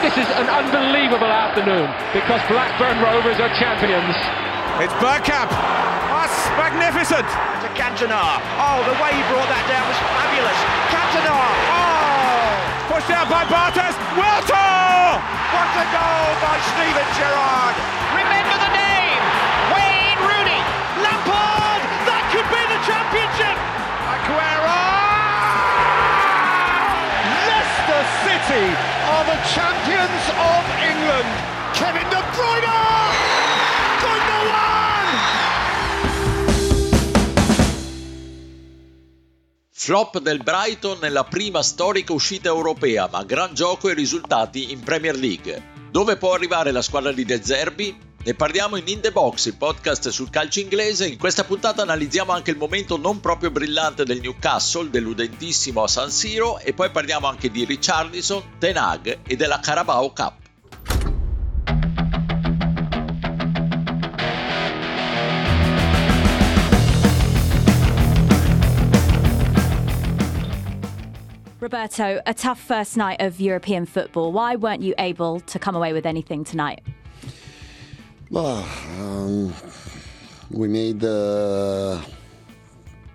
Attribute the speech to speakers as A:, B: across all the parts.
A: this is an unbelievable afternoon because Blackburn Rovers are champions.
B: It's Bergkamp. That's magnificent.
C: To Cantona. Oh, the way he brought that down was fabulous. Cantona. Oh!
B: Pushed out by Bartes. Wiltor!
C: What a goal by Steven Gerrard.
D: Remember the name. Wayne Rooney. Lampard. That could be the championship.
B: Aguero!
C: Leicester City are the champions of England. Kevin De Bruyne.
E: Flop del Brighton nella prima storica uscita europea, ma gran gioco e risultati in Premier League. Dove può arrivare la squadra di De Zerbi? Ne parliamo in In The Box, il podcast sul calcio inglese. In questa puntata analizziamo anche il momento non proprio brillante del Newcastle, deludentissimo a San Siro, e poi parliamo anche di Richarlison, Ten Hag e della Carabao Cup.
F: Roberto, a tough first night of European football. Why weren't you able to come away with anything tonight?
G: Well, um, we made uh,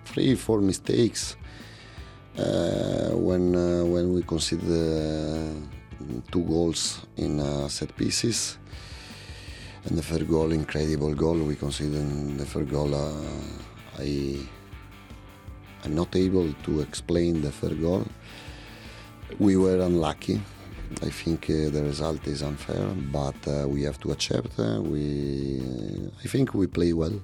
G: three, four mistakes uh, when uh, when we conceded uh, two goals in uh, set pieces, and the third goal, incredible goal, we conceded the third goal. Uh, I I'm not able to explain the third goal. We were unlucky. I think uh, the result is unfair, but uh, we have to accept. Uh, we, I think we play well.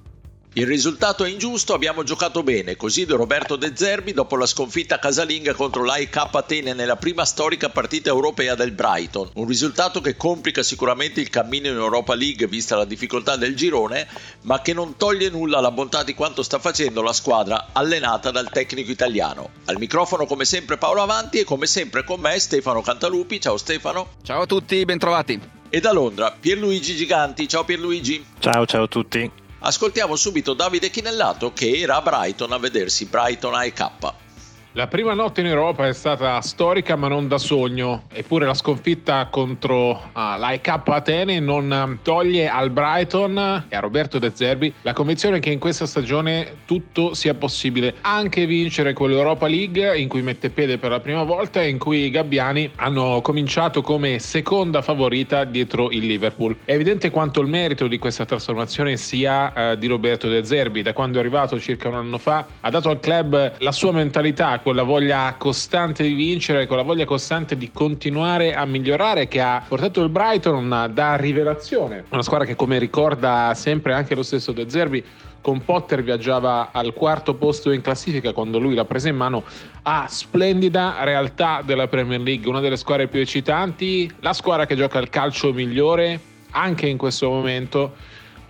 E: Il risultato è ingiusto, abbiamo giocato bene, così Roberto De Zerbi dopo la sconfitta casalinga contro l'AIK Atene nella prima storica partita europea del Brighton. Un risultato che complica sicuramente il cammino in Europa League vista la difficoltà del girone, ma che non toglie nulla alla bontà di quanto sta facendo la squadra allenata dal tecnico italiano. Al microfono come sempre Paolo Avanti e come sempre con me Stefano Cantalupi. Ciao Stefano.
H: Ciao a tutti, bentrovati.
E: E da Londra Pierluigi Giganti. Ciao Pierluigi.
I: Ciao, ciao a tutti.
E: Ascoltiamo subito Davide Chinellato che era a Brighton a vedersi Brighton AEK.
J: La prima notte in Europa è stata storica ma non da sogno, eppure la sconfitta contro uh, l'AEK Atene non toglie al Brighton e a Roberto De Zerbi la convinzione che in questa stagione tutto sia possibile, anche vincere quell'Europa League in cui mette piede per la prima volta e in cui i gabbiani hanno cominciato come seconda favorita dietro il Liverpool. È evidente quanto il merito di questa trasformazione sia uh, di Roberto De Zerbi, da quando è arrivato circa un anno fa ha dato al club la sua mentalità con la voglia costante di vincere, con la voglia costante di continuare a migliorare, che ha portato il Brighton da rivelazione. Una squadra che, come ricorda sempre anche lo stesso De Zerbi, con Potter viaggiava al quarto posto in classifica quando lui l'ha presa in mano a splendida realtà della Premier League, una delle squadre più eccitanti, la squadra che gioca il calcio migliore anche in questo momento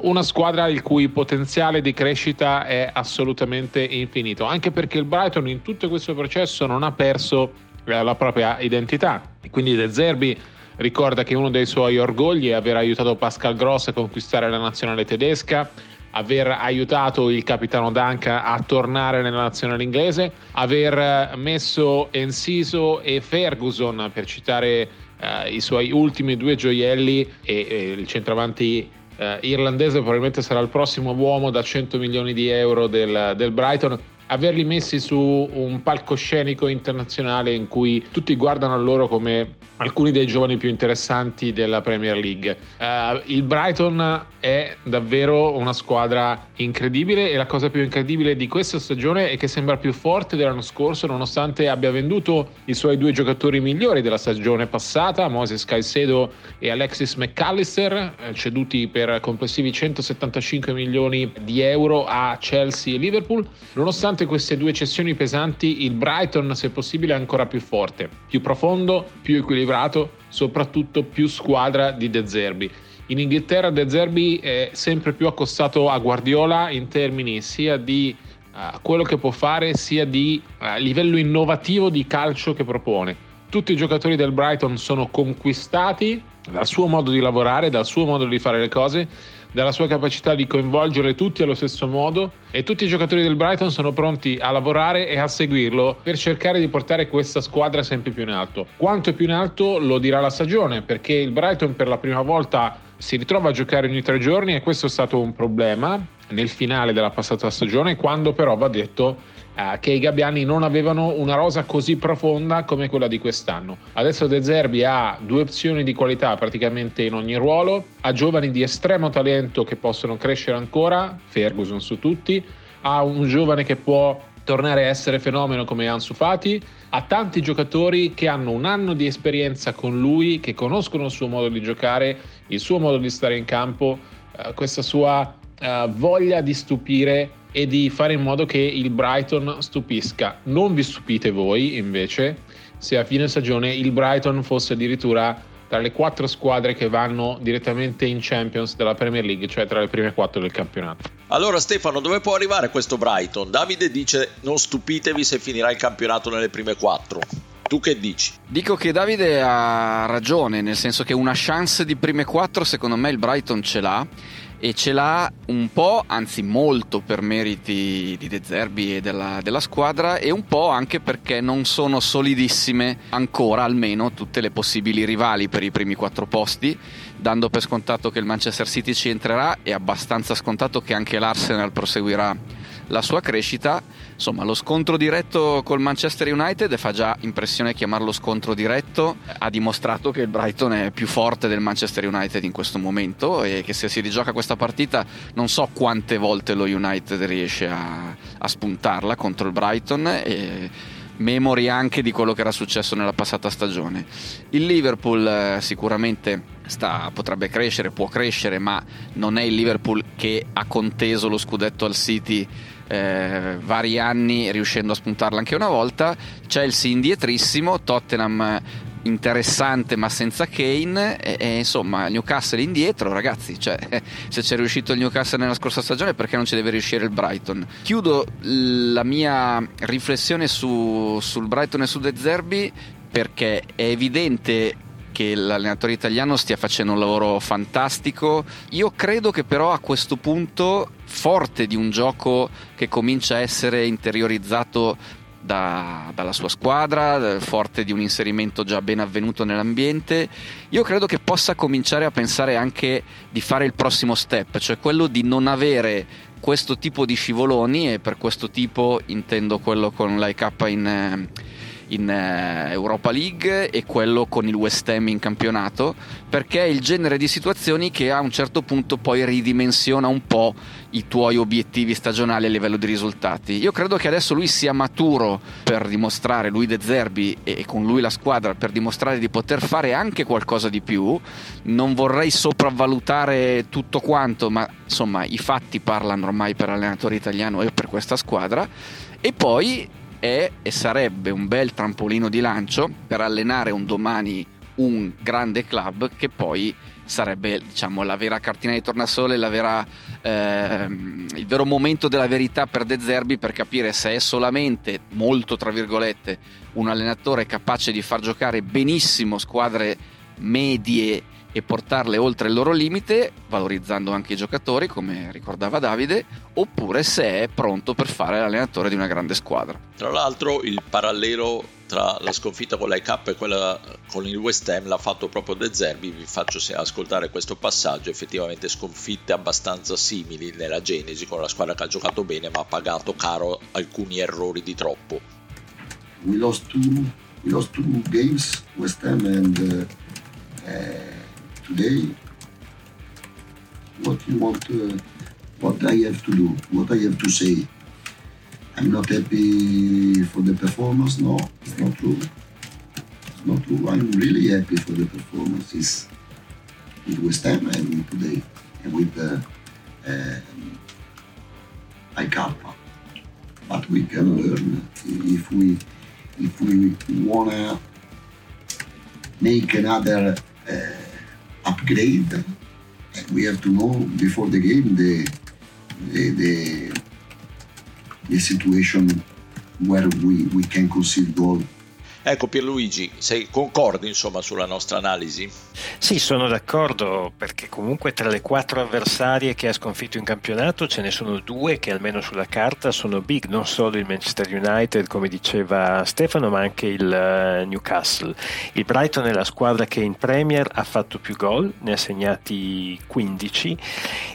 J: una squadra il cui potenziale di crescita è assolutamente infinito, anche perché il Brighton in tutto questo processo non ha perso eh, la propria identità. E quindi De Zerbi ricorda che uno dei suoi orgogli è aver aiutato Pascal Gross a conquistare la nazionale tedesca, aver aiutato il capitano Duncan a tornare nella nazionale inglese, aver messo Enciso e Ferguson per citare eh, i suoi ultimi due gioielli e, e il centravanti eh, irlandese probabilmente sarà il prossimo uomo da 100 milioni di euro del, del Brighton averli messi su un palcoscenico internazionale in cui tutti guardano a loro come alcuni dei giovani più interessanti della Premier League. Uh, il Brighton è davvero una squadra incredibile e la cosa più incredibile di questa stagione è che sembra più forte dell'anno scorso nonostante abbia venduto i suoi due giocatori migliori della stagione passata, Moses Caicedo e Alexis McAllister, eh, ceduti per complessivi 175 milioni di euro a Chelsea e Liverpool. Nonostante queste due cessioni pesanti, il Brighton, se possibile, è ancora più forte, più profondo, più equilibrato, soprattutto più squadra di De Zerbi. In Inghilterra De Zerbi è sempre più accostato a Guardiola in termini sia di uh, quello che può fare, sia di uh, livello innovativo di calcio che propone. Tutti i giocatori del Brighton sono conquistati dal suo modo di lavorare, dal suo modo di fare le cose, dalla sua capacità di coinvolgere tutti allo stesso modo e tutti i giocatori del Brighton sono pronti a lavorare e a seguirlo per cercare di portare questa squadra sempre più in alto. Quanto più in alto lo dirà la stagione perché il Brighton per la prima volta si ritrova a giocare ogni tre giorni e questo è stato un problema nel finale della passata stagione quando però va detto eh, che i Gabbiani non avevano una rosa così profonda come quella di quest'anno. Adesso De Zerbi ha due opzioni di qualità praticamente in ogni ruolo, ha giovani di estremo talento che possono crescere ancora, Ferguson su tutti, ha un giovane che può tornare a essere fenomeno come Ansu Fati, ha tanti giocatori che hanno un anno di esperienza con lui, che conoscono il suo modo di giocare, il suo modo di stare in campo, eh, questa sua eh, voglia di stupire e di fare in modo che il Brighton stupisca. Non vi stupite voi invece se a fine stagione il Brighton fosse addirittura tra le quattro squadre che vanno direttamente in Champions della Premier League, cioè tra le prime quattro del campionato.
E: Allora Stefano, dove può arrivare questo Brighton? Davide dice non stupitevi se finirà il campionato nelle prime quattro. Tu che dici?
H: Dico che Davide ha ragione, nel senso che una chance di prime quattro secondo me il Brighton ce l'ha e ce l'ha un po', anzi molto per meriti di De Zerbi e della, della, squadra e un po' anche perché non sono solidissime ancora almeno tutte le possibili rivali per i primi quattro posti dando per scontato che il Manchester City ci entrerà è abbastanza scontato che anche l'Arsenal proseguirà la sua crescita. Insomma, lo scontro diretto col Manchester United fa già impressione chiamarlo scontro diretto. Ha dimostrato che il Brighton è più forte del Manchester United in questo momento e che se si rigioca questa partita non so quante volte lo United riesce a, a spuntarla contro il Brighton. E memori anche di quello che era successo nella passata stagione. Il Liverpool eh, sicuramente sta, potrebbe crescere, può crescere, ma non è il Liverpool che ha conteso lo scudetto al City eh, vari anni riuscendo a spuntarla anche una volta. Chelsea indietrissimo, Tottenham interessante ma senza Kane e, e, insomma Newcastle indietro ragazzi cioè, se c'è riuscito il Newcastle nella scorsa stagione perché non ci deve riuscire il Brighton chiudo la mia riflessione su, sul Brighton e su De Zerbi perché è evidente che l'allenatore italiano stia facendo un lavoro fantastico. Io credo che però a questo punto, forte di un gioco che comincia a essere interiorizzato da, dalla sua squadra, forte di un inserimento già ben avvenuto nell'ambiente, io credo che possa cominciare a pensare anche di fare il prossimo step, cioè quello di non avere questo tipo di scivoloni e per questo tipo intendo quello con l'IK in eh, in eh, Europa League e quello con il West Ham in campionato, perché è il genere di situazioni che a un certo punto poi ridimensiona un po' i tuoi obiettivi stagionali a livello di risultati. Io credo che adesso lui sia maturo per dimostrare, lui De Zerbi e con lui la squadra, per dimostrare di poter fare anche qualcosa di più. Non vorrei sopravvalutare tutto quanto, ma insomma i fatti parlano ormai per l'allenatore italiano e per questa squadra. E poi è e sarebbe un bel trampolino di lancio per allenare un domani un grande club che poi sarebbe diciamo, la vera cartina di tornasole, vera, ehm, il vero momento della verità per De Zerbi per capire se è solamente, molto tra virgolette, un allenatore capace di far giocare benissimo squadre medie e portarle oltre il loro limite, valorizzando anche i giocatori, come ricordava Davide, oppure se è pronto per fare l'allenatore di una grande squadra.
E: Tra l'altro il parallelo tra la sconfitta con l'IK e quella con il West Ham l'ha fatto proprio De Zerbi, vi faccio ascoltare questo passaggio, effettivamente sconfitte abbastanza simili nella genesi con la squadra che ha giocato bene ma ha pagato caro alcuni errori di troppo.
G: We lost two, we lost two games, West Ham and uh, uh today what you want uh, what I have to do what I have to say. I'm not happy for the performance no it's not true. It's not true. I'm really happy for the performance. performances with West Ham and today and with the uh, ICAP but we can learn. If we if we wanna make another uh, upgrade. We have to know before the game the the, the, the situation where we, we can concede goal.
E: Ecco Pierluigi, sei concordi insomma sulla nostra analisi?
I: Sì, sono d'accordo perché comunque tra le quattro avversarie che ha sconfitto in campionato ce ne sono due che almeno sulla carta sono big, non solo il Manchester United come diceva Stefano ma anche il eh, Newcastle. Il Brighton è la squadra che in Premier ha fatto più gol, ne ha segnati 15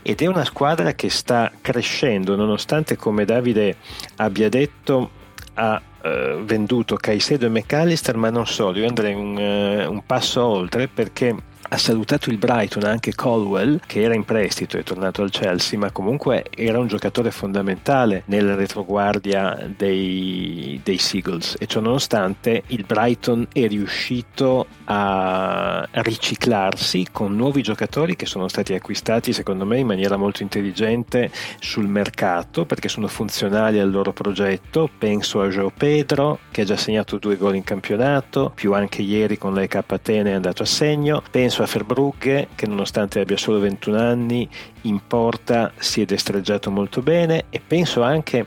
I: ed è una squadra che sta crescendo nonostante come Davide abbia detto ha eh, venduto Caicedo e McAllister, ma non solo, io andrei un, uh, un passo oltre perché ha salutato il Brighton anche Colwell che era in prestito e è tornato al Chelsea ma comunque era un giocatore fondamentale nella retroguardia dei, dei Seagulls. E ciò nonostante il Brighton è riuscito a riciclarsi con nuovi giocatori che sono stati acquistati secondo me in maniera molto intelligente sul mercato perché sono funzionali al loro progetto. Penso a Joe Pedro che ha già segnato due gol in campionato più anche ieri con l'EK Atene è andato a segno. Penso penso a Ferbrugge che nonostante abbia solo 21 anni in porta si è destreggiato molto bene e penso anche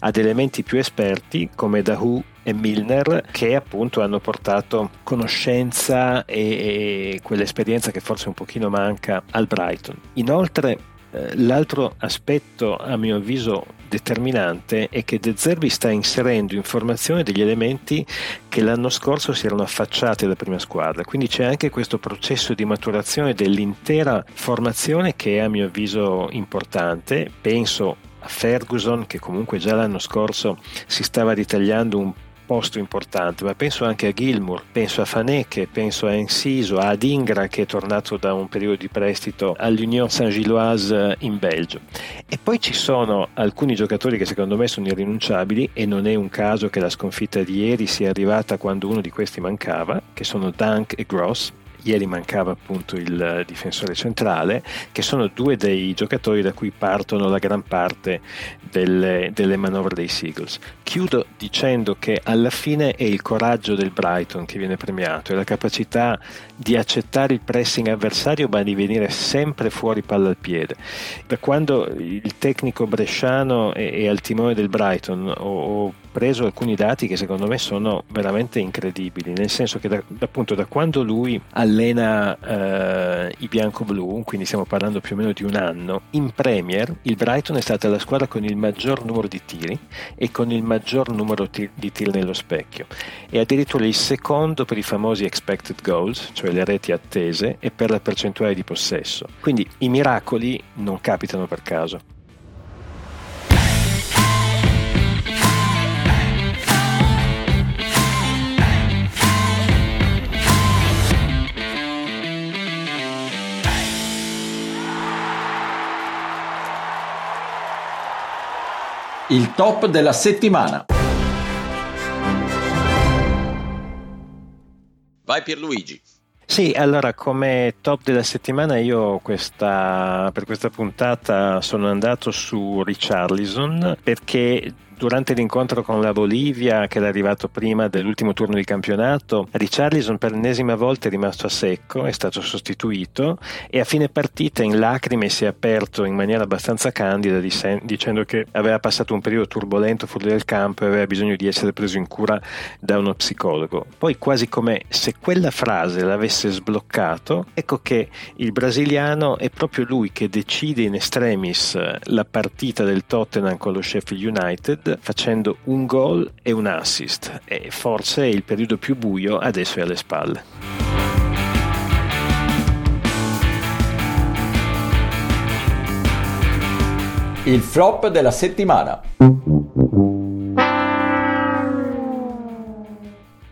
I: ad elementi più esperti come Dahu e Milner che appunto hanno portato conoscenza e, e quell'esperienza che forse un pochino manca al Brighton. Inoltre l'altro aspetto a mio avviso determinante è che De Zerbi sta inserendo in formazione degli elementi che l'anno scorso si erano affacciati alla prima squadra, quindi c'è anche questo processo di maturazione dell'intera formazione che è a mio avviso importante, penso a Ferguson che comunque già l'anno scorso si stava ritagliando un posto importante, ma penso anche a Gilmour, penso a Fanecche, penso a Enciso, a Adingra che è tornato da un periodo di prestito all'Union Saint-Gilloise in Belgio. E poi ci sono alcuni giocatori che secondo me sono irrinunciabili e non è un caso che la sconfitta di ieri sia arrivata quando uno di questi mancava, che sono Dunk e Gross ieri mancava appunto il difensore centrale, che sono due dei giocatori da cui partono la gran parte delle, delle manovre dei Seagulls. Chiudo dicendo che alla fine è il coraggio del Brighton che viene premiato, è la capacità di accettare il pressing avversario ma di venire sempre fuori palla al piede. Da quando il tecnico bresciano è, è al timone del Brighton ho, ho preso alcuni dati che secondo me sono veramente incredibili, nel senso che da, appunto da quando lui allena eh, i bianco-blu, quindi stiamo parlando più o meno di un anno, in Premier il Brighton è stata la squadra con il maggior numero di tiri e con il maggior numero di tiri nello specchio e addirittura il secondo per i famosi expected goals, cioè le reti attese e per la percentuale di possesso. Quindi i miracoli non capitano per caso.
E: Il top della settimana. Vai Pierluigi.
I: Sì, allora come top della settimana io questa, per questa puntata sono andato su Richarlison perché durante l'incontro con la Bolivia, che era arrivato prima dell'ultimo turno di campionato, Richarlison per l'ennesima volta è rimasto a secco, è stato sostituito e a fine partita in lacrime si è aperto in maniera abbastanza candida dicendo che aveva passato un periodo turbolento fuori dal campo e aveva bisogno di essere preso in cura da uno psicologo. Poi quasi come se quella frase l'avesse sbloccato, ecco che il brasiliano è proprio lui che decide in extremis la partita del Tottenham con lo Sheffield United facendo un gol e un assist e forse il periodo più buio adesso è alle spalle.
E: Il flop della settimana.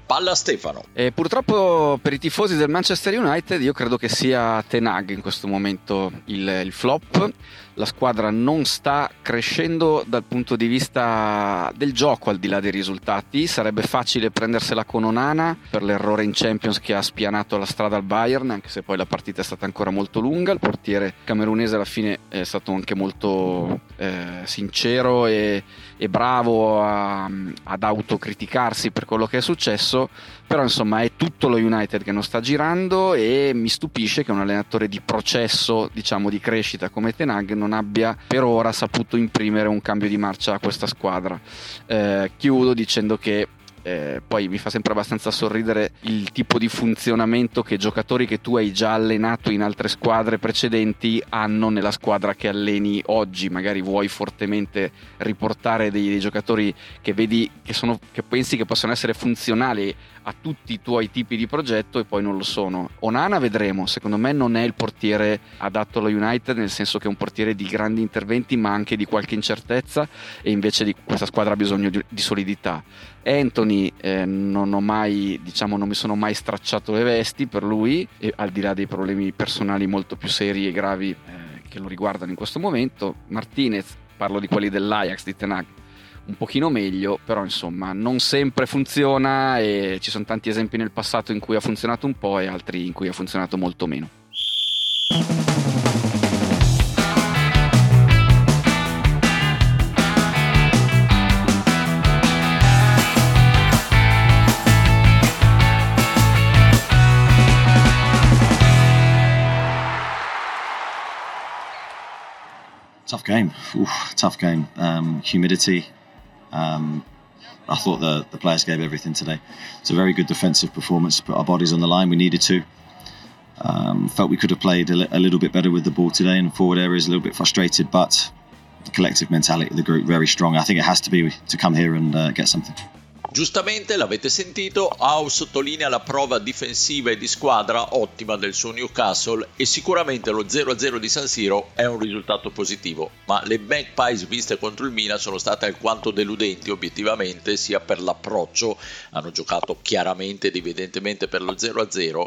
E: Palla Stefano.
H: E purtroppo per i tifosi del Manchester United io credo che sia Tenag in questo momento il, il flop la squadra non sta crescendo dal punto di vista del gioco al di là dei risultati. Sarebbe facile prendersela con Onana per l'errore in Champions che ha spianato la strada al Bayern, anche se poi la partita è stata ancora molto lunga. Il portiere camerunese alla fine è stato anche molto eh, sincero e, e bravo a, ad autocriticarsi per quello che è successo però insomma è tutto lo United che non sta girando e mi stupisce che un allenatore di processo diciamo di crescita come Tenag non abbia per ora saputo imprimere un cambio di marcia a questa squadra. Eh, chiudo dicendo che eh, poi mi fa sempre abbastanza sorridere il tipo di funzionamento che giocatori che tu hai già allenato in altre squadre precedenti hanno nella squadra che alleni oggi. Magari vuoi fortemente riportare dei, dei giocatori che vedi che, sono, che pensi che possano essere funzionali a tutti i tuoi tipi di progetto e poi non lo sono. Onana vedremo, secondo me non è il portiere adatto allo United, nel senso che è un portiere di grandi interventi ma anche di qualche incertezza e invece di questa squadra ha bisogno di, di solidità. Anthony eh, non mai, diciamo, non mi sono mai stracciato le vesti per lui, al di là dei problemi personali molto più seri e gravi eh, che lo riguardano in questo momento. Martinez, parlo di quelli dell'Ajax di Tenag, un pochino meglio, però insomma non sempre funziona e ci sono tanti esempi nel passato in cui ha funzionato un po' e altri in cui ha funzionato molto meno.
K: Game. Oof, tough game. Um, humidity, Um, I thought the, the players gave everything today. It's a very good defensive performance. Put our bodies on the line. We needed to. Um, felt we could have played a, li- a, little bit better with the ball today, and forward areas a little bit frustrated. But the collective mentality of the group very strong. I think it has to be to come here and uh, get something.
E: Giustamente l'avete sentito, Howe sottolinea la prova difensiva e di squadra ottima del suo Newcastle e sicuramente lo 0-0 di San Siro è un risultato positivo, ma le Magpies viste contro il Milan sono state alquanto deludenti obiettivamente sia per l'approccio, hanno giocato chiaramente ed evidentemente per lo 0-0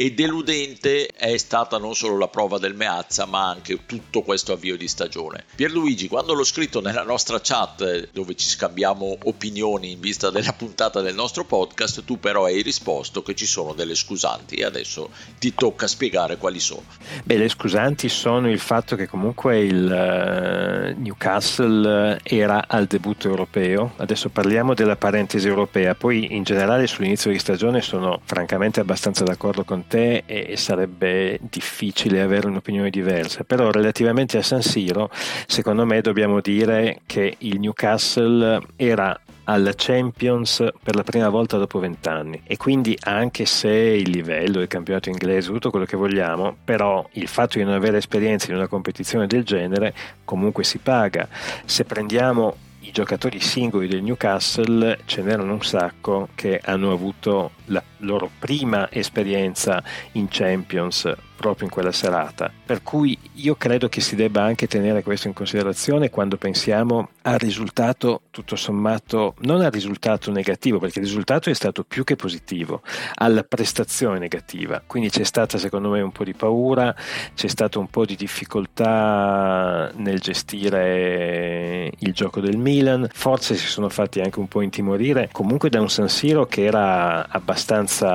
E: e deludente è stata non solo la prova del Meazza ma anche tutto questo avvio di stagione. Pierluigi, quando l'ho scritto nella nostra chat dove ci scambiamo opinioni in vista della puntata del nostro podcast, tu però hai risposto che ci sono delle scusanti e adesso ti tocca spiegare quali sono.
I: Beh, le scusanti sono il fatto che comunque il uh, Newcastle era al debutto europeo, adesso parliamo della parentesi europea, poi in generale sull'inizio di stagione sono francamente abbastanza d'accordo con te e sarebbe difficile avere un'opinione diversa, però relativamente a San Siro secondo me dobbiamo dire che il Newcastle era alla Champions per la prima volta dopo vent'anni. E quindi anche se il livello del campionato inglese tutto quello che vogliamo però il fatto di non avere esperienza in una competizione del genere comunque si paga. Se prendiamo i giocatori singoli del Newcastle ce n'erano un sacco che hanno avuto la loro prima esperienza in Champions proprio in quella serata. Per cui io credo che si debba anche tenere questo in considerazione quando pensiamo al risultato tutto sommato, non al risultato negativo, perché il risultato è stato più che positivo, alla prestazione negativa. Quindi c'è stata secondo me un po' di paura, c'è stato un po' di difficoltà nel gestire il gioco del Milan, forse si sono fatti anche un po' intimorire, comunque da un San Siro che era abbastanza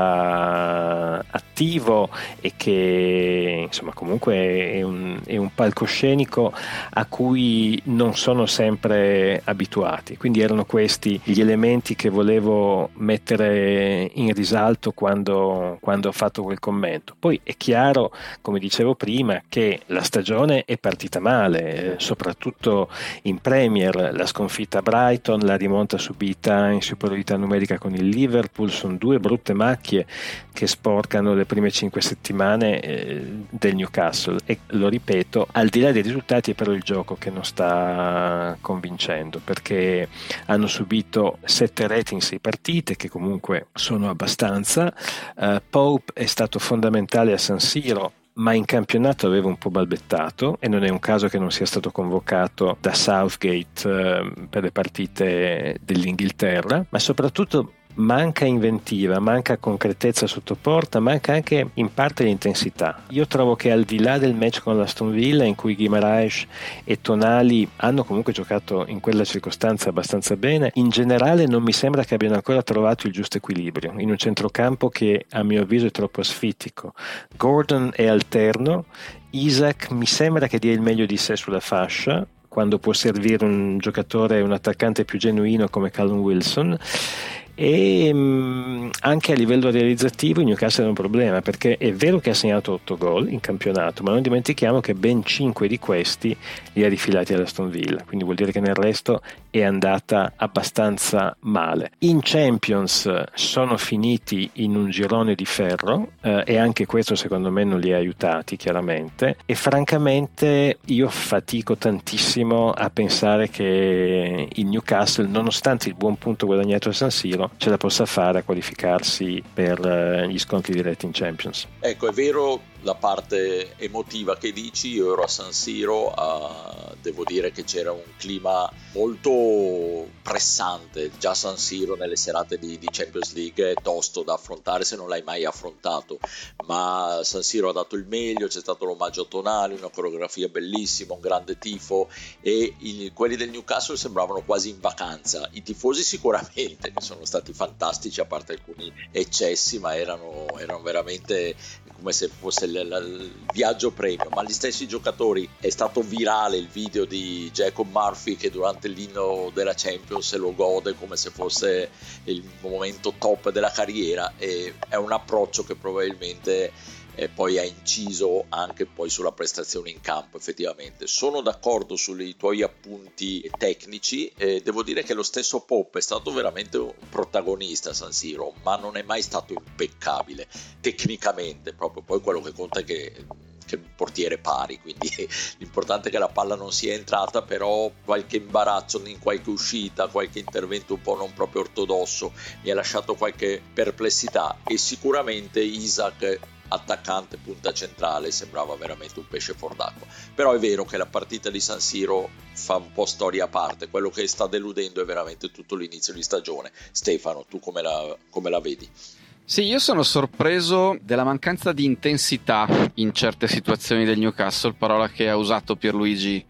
I: attivo e che insomma comunque è un, è un, palcoscenico a cui non sono sempre abituati. Quindi erano questi gli elementi che volevo mettere in risalto quando, quando ho fatto quel commento. Poi è chiaro, come dicevo prima, che la stagione è partita male, eh, soprattutto in Premier, la sconfitta a Brighton, la rimonta subita in superiorità numerica con il Liverpool, sono due brutte macchie che sporcano le prime cinque settimane del Newcastle e lo ripeto, al di là dei risultati è però il gioco che non sta convincendo perché hanno subito sette reti in sei partite che comunque sono abbastanza. Uh, Pope è stato fondamentale a San Siro ma in campionato aveva un po' balbettato e non è un caso che non sia stato convocato da Southgate eh, per le partite dell'Inghilterra, ma soprattutto manca inventiva, manca concretezza sotto porta, manca anche in parte l'intensità. Io trovo che al di là del match con l'Aston Villa in cui Guimaraes e Tonali hanno comunque giocato in quella circostanza abbastanza bene, in generale non mi sembra che abbiano ancora trovato il giusto equilibrio in un centrocampo che a mio avviso è troppo asfittico. Gordon è alterno, Isaac mi sembra che dia il meglio di sé sulla fascia, quando può servire un giocatore, un attaccante più genuino come Callum Wilson e um, anche a livello realizzativo il Newcastle è un problema perché è vero che ha segnato 8 gol in campionato, ma non dimentichiamo che ben 5 di questi li ha rifilati all'Aston Villa, quindi vuol dire che nel resto è andata abbastanza male. In Champions sono finiti in un girone di ferro eh, e anche questo secondo me non li ha aiutati chiaramente e francamente io fatico tantissimo a pensare che il Newcastle nonostante il buon punto guadagnato a San Siro ce la possa fare a qualificarsi per eh, gli scontri diretti in Champions.
E: Ecco, è vero la parte emotiva che dici, io ero a San Siro, uh, devo dire che c'era un clima molto pressante, già San Siro nelle serate di, di, Champions League è tosto da affrontare se non l'hai mai affrontato, ma San Siro ha dato il meglio, c'è stato l'omaggio a Tonali, una coreografia bellissima, un grande tifo e il, quelli del Newcastle sembravano quasi in vacanza, i tifosi sicuramente che sono stati fantastici a parte alcuni eccessi, ma erano, erano veramente come se fosse il, il, viaggio premio, ma gli stessi giocatori è stato virale il video di Jacob Murphy che durante l'inno della Champions se lo gode come se fosse il momento top della carriera e è un approccio che probabilmente e poi ha inciso anche poi sulla prestazione in campo effettivamente. Sono d'accordo sui tuoi appunti tecnici, eh, devo dire che lo stesso Pop è stato veramente un protagonista a San Siro, ma non è mai stato impeccabile tecnicamente, proprio poi quello che conta è che che il portiere pari, quindi l'importante è che la palla non sia entrata, però qualche imbarazzo in qualche uscita, qualche intervento un po' non proprio ortodosso mi ha lasciato qualche perplessità e sicuramente Isaac attaccante punta centrale sembrava veramente un pesce fuor d'acqua. Però è vero che la partita di San Siro fa un po' storia a parte. Quello che sta deludendo è veramente tutto l'inizio di stagione. Stefano tu come la, come la vedi?
H: Sì, io sono sorpreso della mancanza di intensità in certe situazioni del Newcastle, parola che ha usato Pierluigi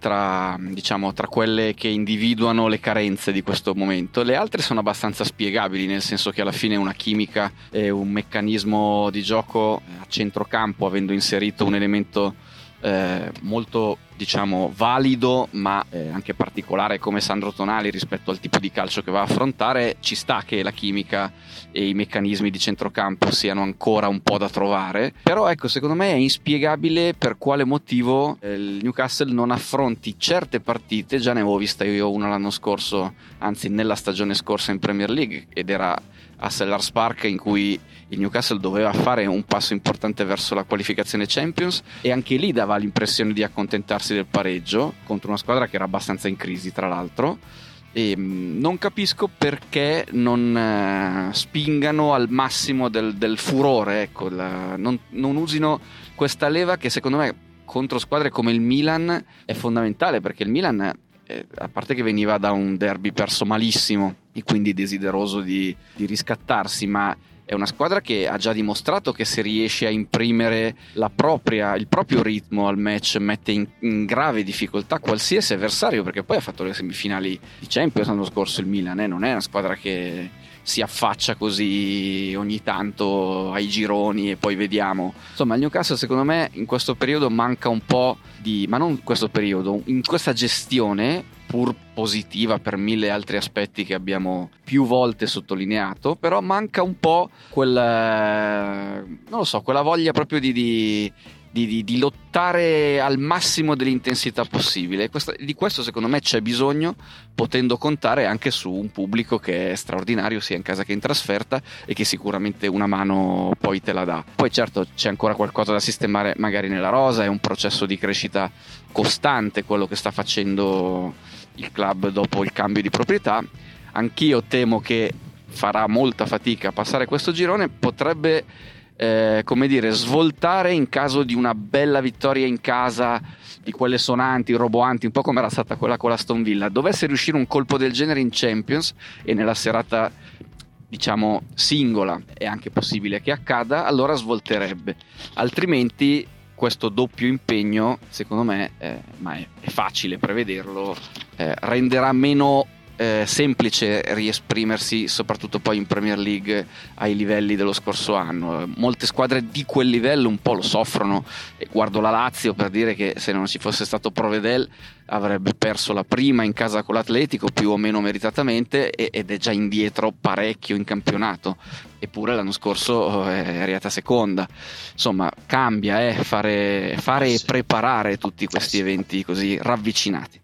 H: tra, diciamo, tra quelle che individuano le carenze di questo momento. Le altre sono abbastanza spiegabili, nel senso che alla fine una chimica e un meccanismo di gioco a centrocampo, avendo inserito un elemento eh, molto diciamo valido ma eh, anche particolare come Sandro Tonali rispetto al tipo di calcio che va a affrontare ci sta che la chimica e i meccanismi di centrocampo siano ancora un po' da trovare. Però ecco secondo me è inspiegabile per quale motivo eh, il Newcastle non affronti certe partite. Già ne avevo vista io una l'anno scorso anzi nella stagione scorsa in Premier League ed era a Sellars Park in cui il Newcastle doveva fare un passo importante verso la qualificazione Champions e anche lì dava l'impressione di accontentarsi del pareggio contro una squadra che era abbastanza in crisi tra l'altro. E mm, non capisco perché non eh, spingano al massimo del, del furore ecco, la, non, non usino questa leva che secondo me contro squadre come il Milan è fondamentale perché il Milan eh, a parte che veniva da un derby perso malissimo e quindi desideroso di, di riscattarsi, ma è una squadra che ha già dimostrato che se riesce a imprimere propria, il proprio ritmo al match mette in, in, grave difficoltà qualsiasi avversario perché poi ha fatto le semifinali di Champions l'anno scorso il Milan eh? non è una squadra che si affaccia così ogni tanto ai gironi e poi vediamo. Insomma, il Newcastle secondo me in questo periodo manca un po' di, ma non in questo periodo, in questa gestione pur positiva per mille altri aspetti che abbiamo più volte sottolineato, però manca un po' quel, non lo so, quella voglia proprio di, di di, di, di, lottare al massimo dell'intensità possibile. Questa, di questo secondo me c'è bisogno, potendo contare anche su un pubblico che è straordinario sia in casa che in trasferta e che sicuramente una mano poi te la dà. Poi certo c'è ancora qualcosa da sistemare magari nella rosa, è un processo di crescita costante quello che sta facendo il club dopo il cambio di proprietà. Anch'io temo che farà molta fatica a passare questo girone, potrebbe eh, come dire, svoltare in caso di una bella vittoria in casa di quelle sonanti, roboanti, un po' come era stata quella con la Stone Villa. Dovesse riuscire un colpo del genere in Champions e nella serata diciamo singola è anche possibile che accada, allora svolterebbe. Altrimenti questo doppio impegno, secondo me, eh, ma è, è, facile prevederlo, eh, renderà meno eh, semplice riesprimersi soprattutto poi in Premier League ai livelli dello scorso anno. Molte squadre di quel livello un po' lo soffrono e guardo la Lazio per dire che se non ci fosse stato Provedel avrebbe perso la prima in casa con l'Atletico più o meno meritatamente ed è già indietro parecchio in campionato. Eppure l'anno scorso eh, è arrivata seconda. Insomma cambia eh, fare, fare e preparare tutti questi eventi così ravvicinati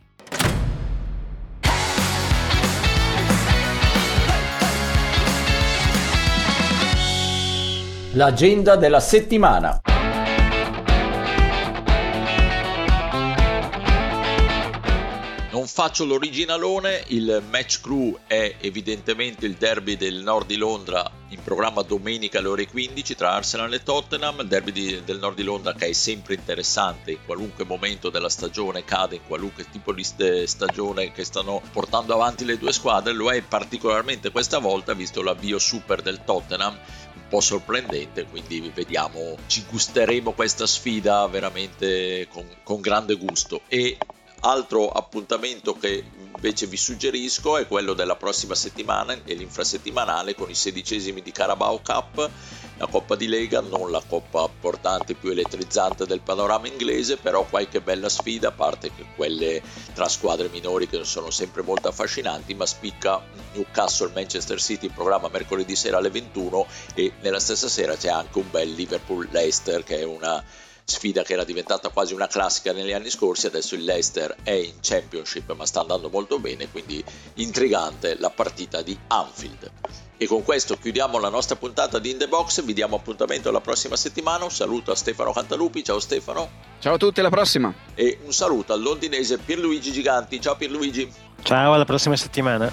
E: L'agenda della settimana. Non faccio l'originalone, il match crew è evidentemente il derby del nord di Londra in programma domenica alle ore 15 tra Arsenal e Tottenham, il derby di, del nord di Londra che è sempre interessante in qualunque momento della stagione, cade in qualunque tipo di stagione che stanno portando avanti le due squadre, lo è particolarmente questa volta visto l'avvio super del Tottenham po' sorprendente, quindi vediamo, ci gusteremo questa sfida veramente con, con grande gusto. E altro appuntamento che invece vi suggerisco è quello della prossima settimana e l'infrasettimanale con i sedicesimi di Carabao Cup la Coppa di Lega, non la coppa portante più elettrizzante del panorama inglese, però qualche bella sfida, a parte che quelle tra squadre minori che sono sempre molto affascinanti, ma spicca Newcastle-Manchester City in programma mercoledì sera alle 21 e nella stessa sera c'è anche un bel Liverpool-Leicester che è una sfida che era diventata quasi una classica negli anni scorsi, adesso il Leicester è in Championship ma sta andando molto bene, quindi intrigante la partita di Anfield. E con questo chiudiamo la nostra puntata di In The Box, vi diamo appuntamento la prossima settimana, un saluto a Stefano Cantalupi, ciao Stefano.
H: Ciao a tutti, alla prossima.
E: E un saluto al londinese Pierluigi Giganti, ciao Pierluigi.
I: Ciao, alla prossima settimana.